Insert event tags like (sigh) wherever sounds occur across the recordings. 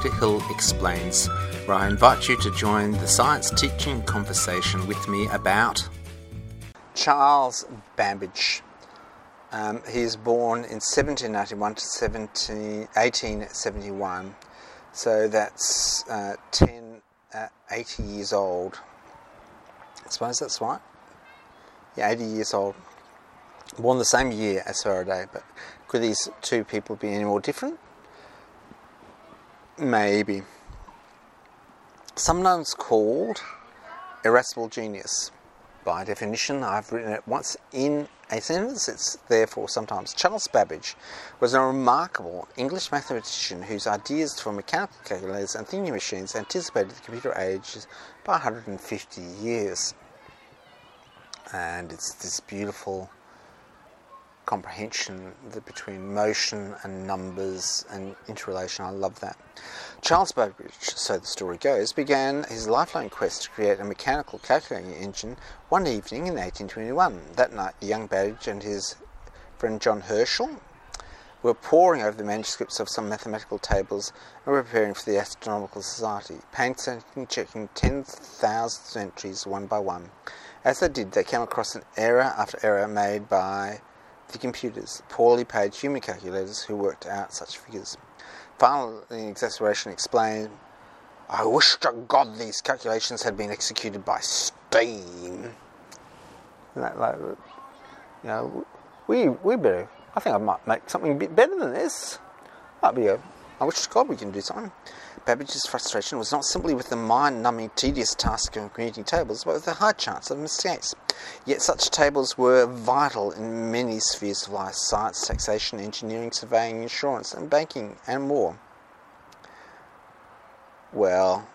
Peter Hill Explains, where I invite you to join the science teaching conversation with me about Charles Babbage. Um, he was born in 1791 to 17, 1871, so that's uh, 10, uh, 80 years old. I suppose that's right. Yeah, 80 years old. Born the same year as Faraday, but could these two people be any more different? Maybe. Sometimes called irascible genius. By definition, I've written it once in a sentence, it's therefore sometimes. Charles Babbage was a remarkable English mathematician whose ideas for mechanical calculators and thinking machines anticipated the computer age by 150 years. And it's this beautiful comprehension between motion and numbers and interrelation. I love that. Charles Babbage, so the story goes, began his lifelong quest to create a mechanical calculating engine one evening in 1821. That night, the young Babbage and his friend John Herschel were poring over the manuscripts of some mathematical tables and were preparing for the Astronomical Society, painstakingly checking 10,000 entries one by one. As they did, they came across an error after error made by the computers, poorly paid human calculators who worked out such figures. Finally, in exasperation, explained, I wish to God these calculations had been executed by steam. Like, like, you know, we, we better, I think I might make something a bit better than this. Might be a, I wish to God we can do something. Babbage's frustration was not simply with the mind numbing, tedious task of creating tables, but with the high chance of mistakes. Yet such tables were vital in many spheres of life science, taxation, engineering, surveying, insurance, and banking, and more. Well,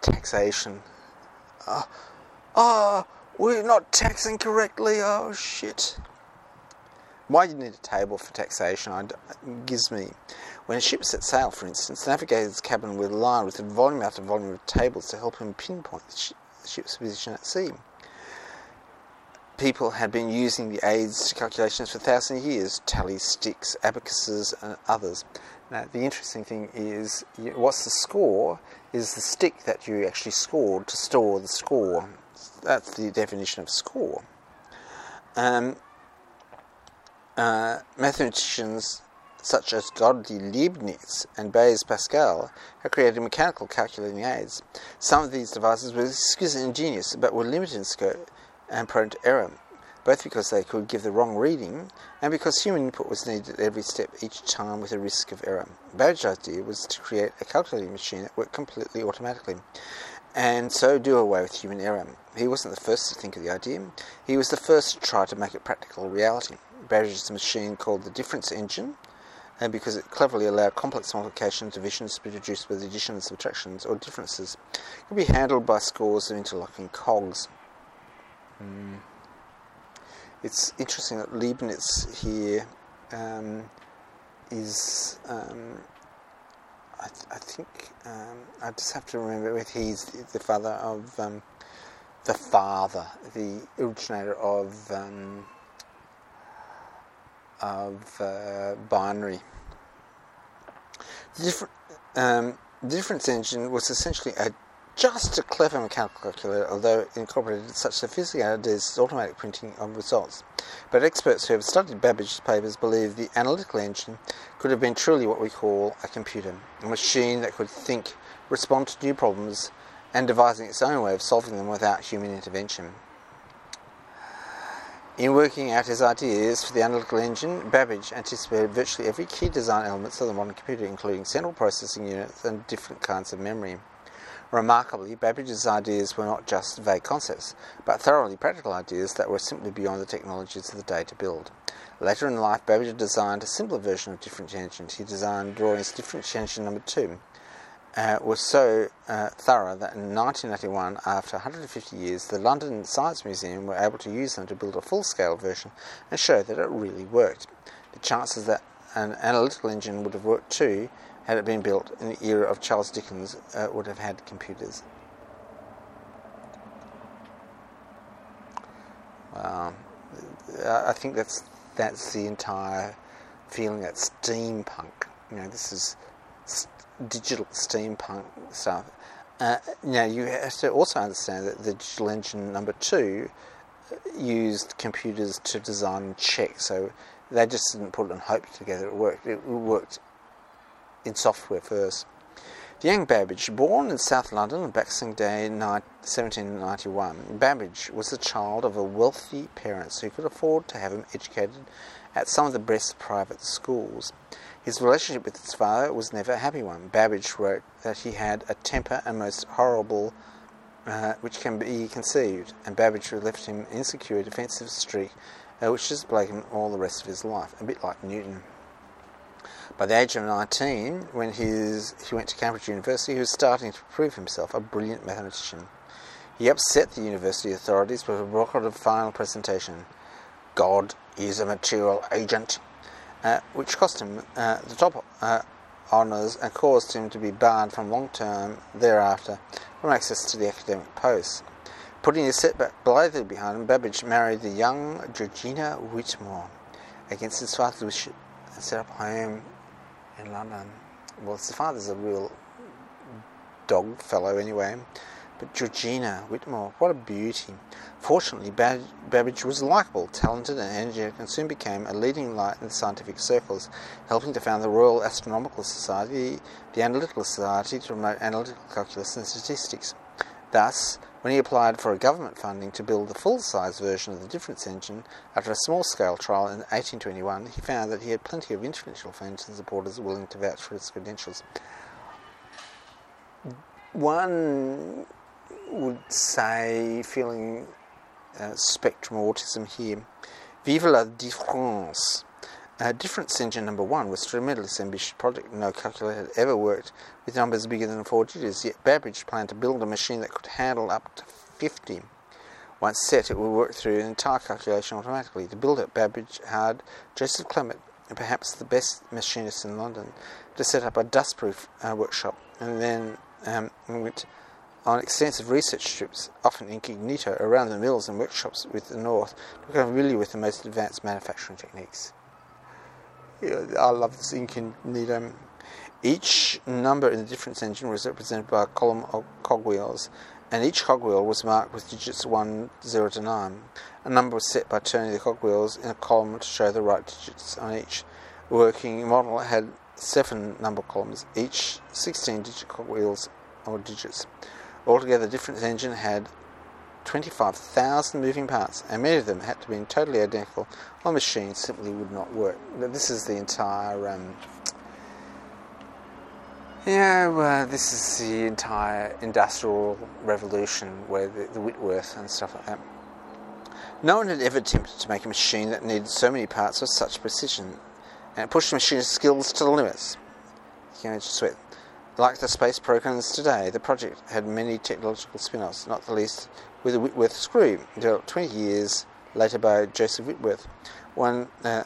taxation. Ah, uh, oh, we're not taxing correctly. Oh, shit. Why do you need a table for taxation It gives me. When a ship set sail, for instance, the navigator's cabin will line with a volume after volume of tables to help him pinpoint the ship's position at sea. People had been using the aids to calculations for thousands of years tally sticks, abacuses, and others. Now, the interesting thing is what's the score is the stick that you actually scored to store the score. That's the definition of score. Um, uh, mathematicians such as Gottlieb Leibniz and Blaise Pascal have created mechanical calculating aids. Some of these devices were exquisitely ingenious, but were limited in scope and prone to error, both because they could give the wrong reading and because human input was needed at every step each time with a risk of error. Babbage's idea was to create a calculating machine that worked completely automatically and so do away with human error. He wasn't the first to think of the idea, he was the first to try to make it practical reality. Babbage's machine called the difference engine, and because it cleverly allowed complex multiplications, divisions to be reduced with additions, subtractions, or differences, it could be handled by scores of interlocking cogs. Mm. It's interesting that Leibniz here um, is, um, I, th- I, think, um, I just have to remember if he's the father of um, the father, the originator of um, of uh, binary. The, different, um, difference engine was essentially a just a clever mechanical calculator, although it incorporated such sophisticated as automatic printing of results. But experts who have studied Babbage's papers believe the analytical engine could have been truly what we call a computer, a machine that could think, respond to new problems, and devising its own way of solving them without human intervention. In working out his ideas for the analytical engine, Babbage anticipated virtually every key design element of the modern computer, including central processing units and different kinds of memory. Remarkably, Babbage's ideas were not just vague concepts, but thoroughly practical ideas that were simply beyond the technologies of the day to build. Later in life, Babbage designed a simpler version of difference engine. He designed drawings difference engine number two, uh, was so uh, thorough that in 1981, after 150 years, the London Science Museum were able to use them to build a full scale version and show that it really worked. The chances that an analytical engine would have worked too, had it been built in the era of Charles Dickens, uh, would have had computers. Um, I think that's that's the entire feeling that steampunk. You know, this is digital steampunk stuff. Uh, now you have to also understand that the digital engine number two used computers to design and check, so they just didn't put it and hope together. It worked. It worked in software first. The young Babbage, born in South London on Boxing Day 1791, Babbage was the child of a wealthy parents who could afford to have him educated at some of the best private schools. His relationship with his father was never a happy one. Babbage wrote that he had a temper and most horrible uh, which can be conceived, and Babbage left him insecure, defensive streak, uh, which has plagued him all the rest of his life, a bit like Newton. By the age of 19, when his, he went to Cambridge University, he was starting to prove himself a brilliant mathematician. He upset the university authorities with a brokered final presentation God is a material agent, uh, which cost him uh, the top uh, honours and caused him to be barred from long term thereafter from access to the academic post. Putting his setback blithely behind him, Babbage married the young Georgina Whitmore against his father's wish and set up home in London. Well, his father's a real dog fellow anyway. But Georgina Whitmore, what a beauty. Fortunately, Babbage was likable, talented, and energetic, and soon became a leading light in the scientific circles, helping to found the Royal Astronomical Society, the Analytical Society to promote analytical calculus and statistics. Thus, when he applied for a government funding to build the full-size version of the difference engine, after a small-scale trial in 1821, he found that he had plenty of influential friends and supporters willing to vouch for his credentials. One would say, feeling uh, spectrum autism here, Vive la différence. Uh, difference engine number one was a tremendously ambitious project. No calculator had ever worked with numbers bigger than four digits, yet Babbage planned to build a machine that could handle up to 50. Once set, it would work through an entire calculation automatically. To build it, Babbage hired Joseph Clement, perhaps the best machinist in London, to set up a dustproof uh, workshop, and then um, went on extensive research trips, often incognito, around the mills and workshops with the North to become familiar with the most advanced manufacturing techniques. I love this incognito. Each number in the difference engine was represented by a column of cogwheels, and each cogwheel was marked with digits 1, 0 to 9. A number was set by turning the cogwheels in a column to show the right digits on each. Working model had seven number columns, each 16 digit cogwheels or digits. Altogether, the difference engine had 25,000 moving parts, and many of them had to be totally identical, or machines simply would not work. This is the entire, um, this is the entire industrial revolution where the, the Whitworth and stuff like that. No one had ever attempted to make a machine that needed so many parts with such precision, and it pushed machinist skills to the limits. You can sweat. Like the space programs today, the project had many technological spin offs, not the least with the Whitworth screw, developed 20 years later by Joseph Whitworth. One, uh,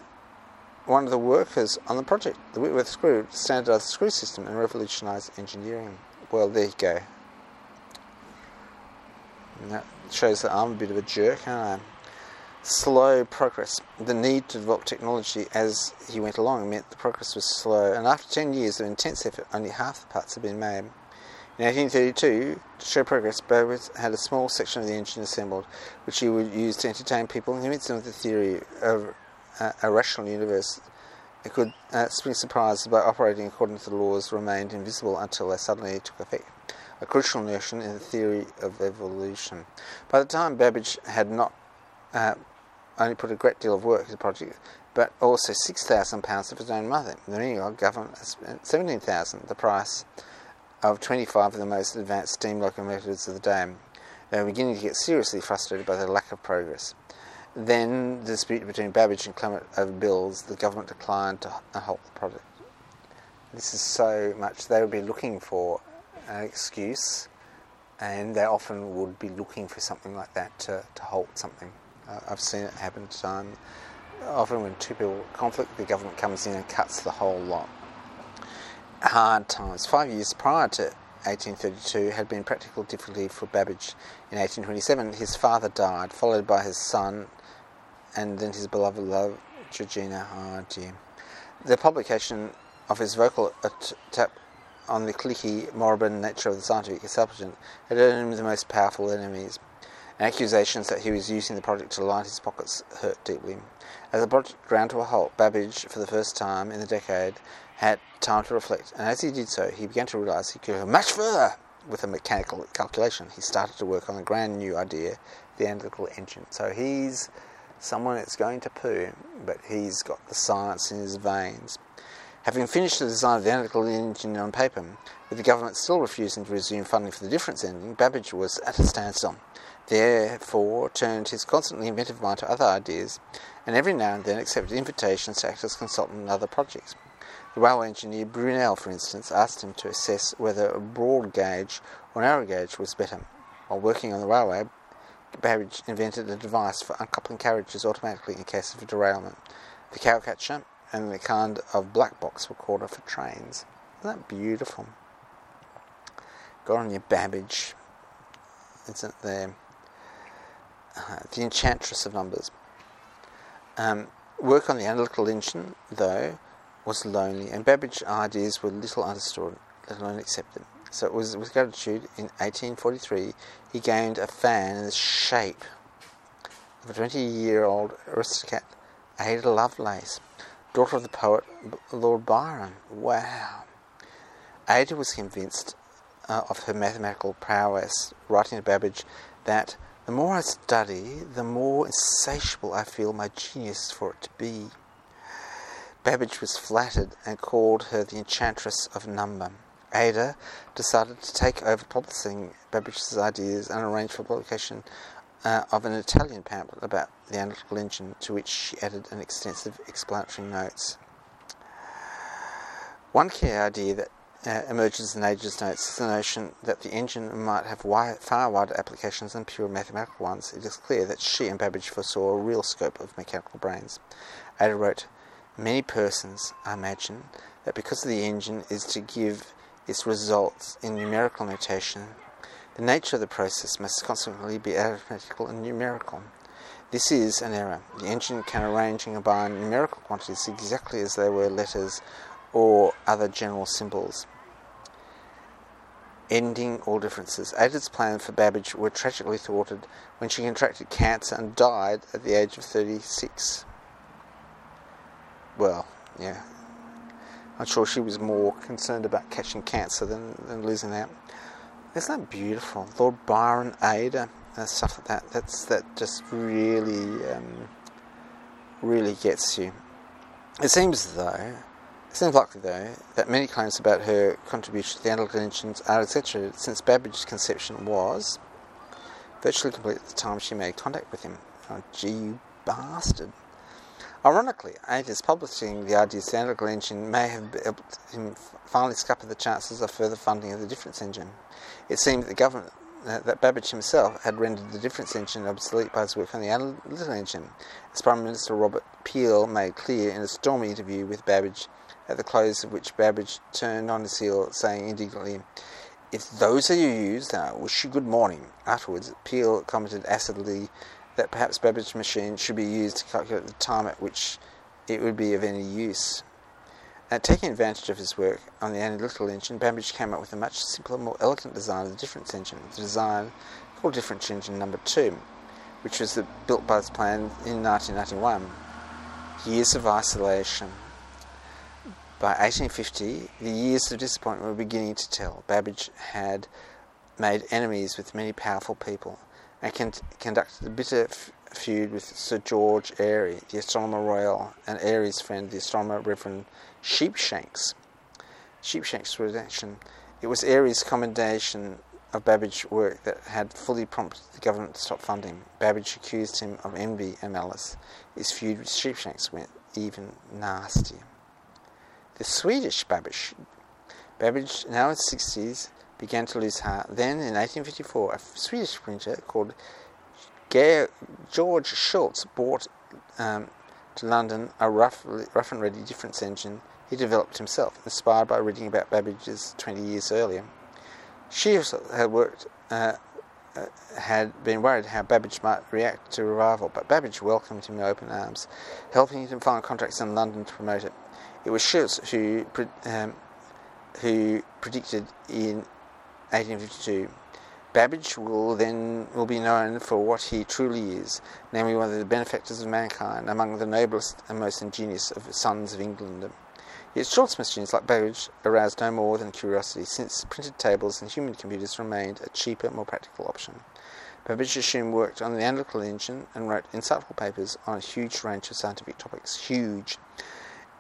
one of the workers on the project, the Whitworth screw, standardized the screw system and revolutionized engineering. Well, there you go. And that shows that I'm a bit of a jerk, aren't I? Slow progress. The need to develop technology as he went along meant the progress was slow, and after 10 years of intense effort, only half the parts had been made. In 1832, to show progress, Babbage had a small section of the engine assembled, which he would use to entertain people and convince them of the theory of uh, a rational universe. It could uh, spring surprises by operating according to the laws remained invisible until they suddenly took effect. A crucial notion in the theory of evolution. By the time Babbage had not uh, only put a great deal of work into the project, but also six thousand pounds of his own money. The New York government spent seventeen thousand, the price of 25 of the most advanced steam locomotives of the day. They were beginning to get seriously frustrated by the lack of progress. Then the dispute between Babbage and Clement over bills, the government declined to halt the project. This is so much, they would be looking for an excuse, and they often would be looking for something like that to, to halt something. Uh, I've seen it happen time. Often, when two people conflict, the government comes in and cuts the whole lot hard times. Five years prior to 1832 had been practical difficulty for Babbage. In 1827, his father died, followed by his son, and then his beloved love, Georgina. Dear. The publication of his vocal attack on the cliquey, moribund nature of the scientific establishment had earned him the most powerful enemies. Accusations that he was using the project to line his pockets hurt deeply. As the project ground to a halt, Babbage, for the first time in a decade, had time to reflect, and as he did so, he began to realize he could go much further with a mechanical calculation. He started to work on a grand new idea, the analytical engine. So he's someone that's going to poo, but he's got the science in his veins. Having finished the design of the analytical engine on paper, with the government still refusing to resume funding for the difference engine, Babbage was at a standstill. Therefore, turned his constantly inventive mind to other ideas, and every now and then accepted invitations to act as consultant in other projects. The railway engineer Brunel, for instance, asked him to assess whether a broad gauge or narrow gauge was better. While working on the railway, Babbage invented a device for uncoupling carriages automatically in case of a derailment. The cowcatcher and the kind of black box recorder for trains. Isn't that beautiful? Got on your Babbage, isn't there? Uh, the enchantress of numbers. Um, work on the analytical engine, though, was lonely, and Babbage's ideas were little understood, let alone accepted. So it was with gratitude in 1843 he gained a fan in the shape of a 20 year old aristocrat, Ada Lovelace, daughter of the poet Lord Byron. Wow. Ada was convinced uh, of her mathematical prowess, writing to Babbage that the more I study, the more insatiable I feel my genius for it to be. Babbage was flattered and called her the enchantress of number. Ada decided to take over publishing Babbage's ideas and arranged for publication uh, of an Italian pamphlet about the analytical engine, to which she added an extensive explanatory notes. One key idea that uh, emerges in Ada's notes is the notion that the engine might have wide, far wider applications than pure mathematical ones. It is clear that she and Babbage foresaw a real scope of mechanical brains. Ada wrote, Many persons imagine that because the engine is to give its results in numerical notation, the nature of the process must consequently be arithmetical and numerical. This is an error. The engine can arrange and combine numerical quantities exactly as they were letters or other general symbols, ending all differences. Ada's plans for Babbage were tragically thwarted when she contracted cancer and died at the age of 36 well, yeah. I'm sure she was more concerned about catching cancer than, than losing out. Isn't that beautiful? Lord Byron, Ada, and stuff like that. That's that just really, um, really gets you. It seems though, it seems likely though, that many claims about her contribution to the engines are exaggerated, since Babbage's conception was virtually complete at the time she made contact with him. Oh, gee, you bastard! Ironically, Ada's publishing the ideas analytical engine may have helped him finally scupper the chances of further funding of the difference engine. It seemed that the government uh, that Babbage himself had rendered the difference engine obsolete by his work on the analytical engine, as Prime Minister Robert Peel made clear in a stormy interview with Babbage, at the close of which Babbage turned on his heel, saying indignantly, If those are your views, I wish you good morning. Afterwards, Peel commented acidly that perhaps Babbage's machine should be used to calculate the time at which it would be of any use. And taking advantage of his work on the analytical engine, Babbage came up with a much simpler, more elegant design of the difference engine, the design called difference engine number two, which was built by his plan in 1991. Years of isolation. By 1850, the years of disappointment were beginning to tell. Babbage had made enemies with many powerful people and con- conducted a bitter f- feud with Sir George Airy, the Astronomer Royal, and Airy's friend, the astronomer Reverend Sheepshanks. Sheepshanks' redaction. It was Airy's commendation of Babbage's work that had fully prompted the government to stop funding. Babbage accused him of envy and malice. His feud with Sheepshanks went even nastier. The Swedish Babbage. Babbage, now in his 60s, began to lose heart. Then, in 1854, a Swedish printer called George Scheutz brought um, to London a rough, rough and ready difference engine he developed himself, inspired by reading about Babbage's 20 years earlier. She had worked, uh, uh, had been worried how Babbage might react to revival, but Babbage welcomed him with open arms, helping him find contracts in London to promote it. It was Scheutz who um, who predicted in 1852 Babbage will then will be known for what he truly is, namely one of the benefactors of mankind, among the noblest and most ingenious of sons of England. Yet short machines like Babbage aroused no more than curiosity, since printed tables and human computers remained a cheaper, more practical option. Babbage assumed worked on the analytical engine and wrote insightful papers on a huge range of scientific topics. Huge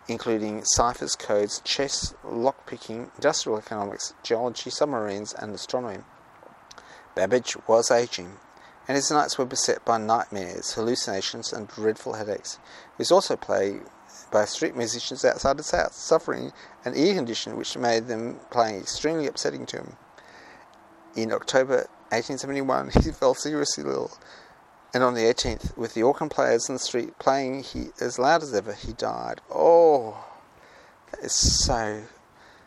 including ciphers, codes, chess, lockpicking, industrial economics, geology, submarines, and astronomy. Babbage was aging, and his nights were beset by nightmares, hallucinations, and dreadful headaches. He was also plagued by street musicians outside his house, suffering an ear condition which made them playing extremely upsetting to him. In October 1871, (laughs) he fell seriously ill, and on the 18th, with the organ players in the street playing he, as loud as ever, he died. Oh, that is so.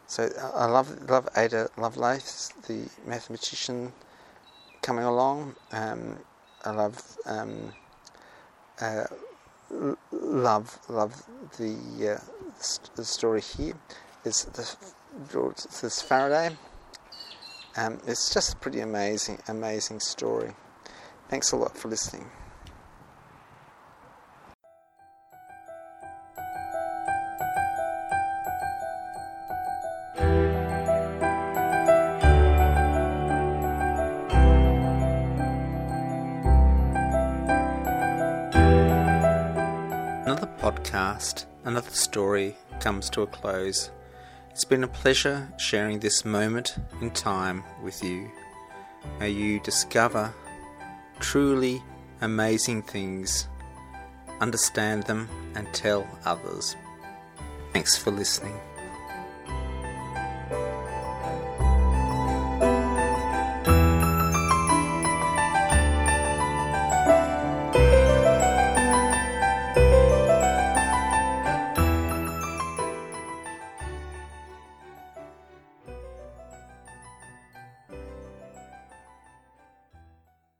So I love love Ada Lovelace, the mathematician coming along. Um, I love um, uh, love love the, uh, the story here. Is this, this Faraday? Um, it's just a pretty amazing amazing story. Thanks a lot for listening. Another podcast, another story comes to a close. It's been a pleasure sharing this moment in time with you. May you discover truly amazing things, understand them, and tell others. Thanks for listening.